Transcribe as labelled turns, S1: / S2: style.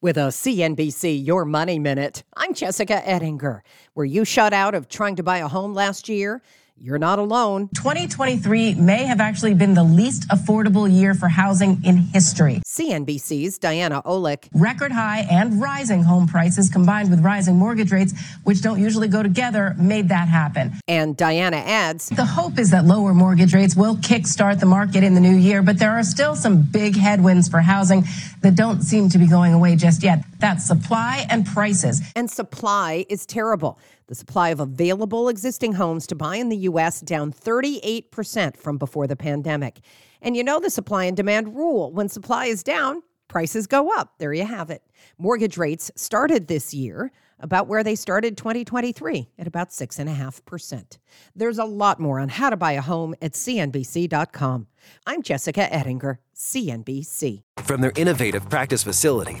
S1: With a CNBC Your Money Minute, I'm Jessica Ettinger. Were you shut out of trying to buy a home last year? You're not alone.
S2: 2023 may have actually been the least affordable year for housing in history.
S1: CNBC's Diana Olick.
S2: Record high and rising home prices combined with rising mortgage rates, which don't usually go together, made that happen.
S1: And Diana adds
S2: The hope is that lower mortgage rates will kickstart the market in the new year, but there are still some big headwinds for housing that don't seem to be going away just yet. That's supply and prices.
S1: And supply is terrible. The supply of available existing homes to buy in the U.S. down 38% from before the pandemic. And you know the supply and demand rule when supply is down, prices go up. There you have it. Mortgage rates started this year about where they started 2023 at about 6.5%. There's a lot more on how to buy a home at CNBC.com. I'm Jessica Ettinger, CNBC.
S3: From their innovative practice facility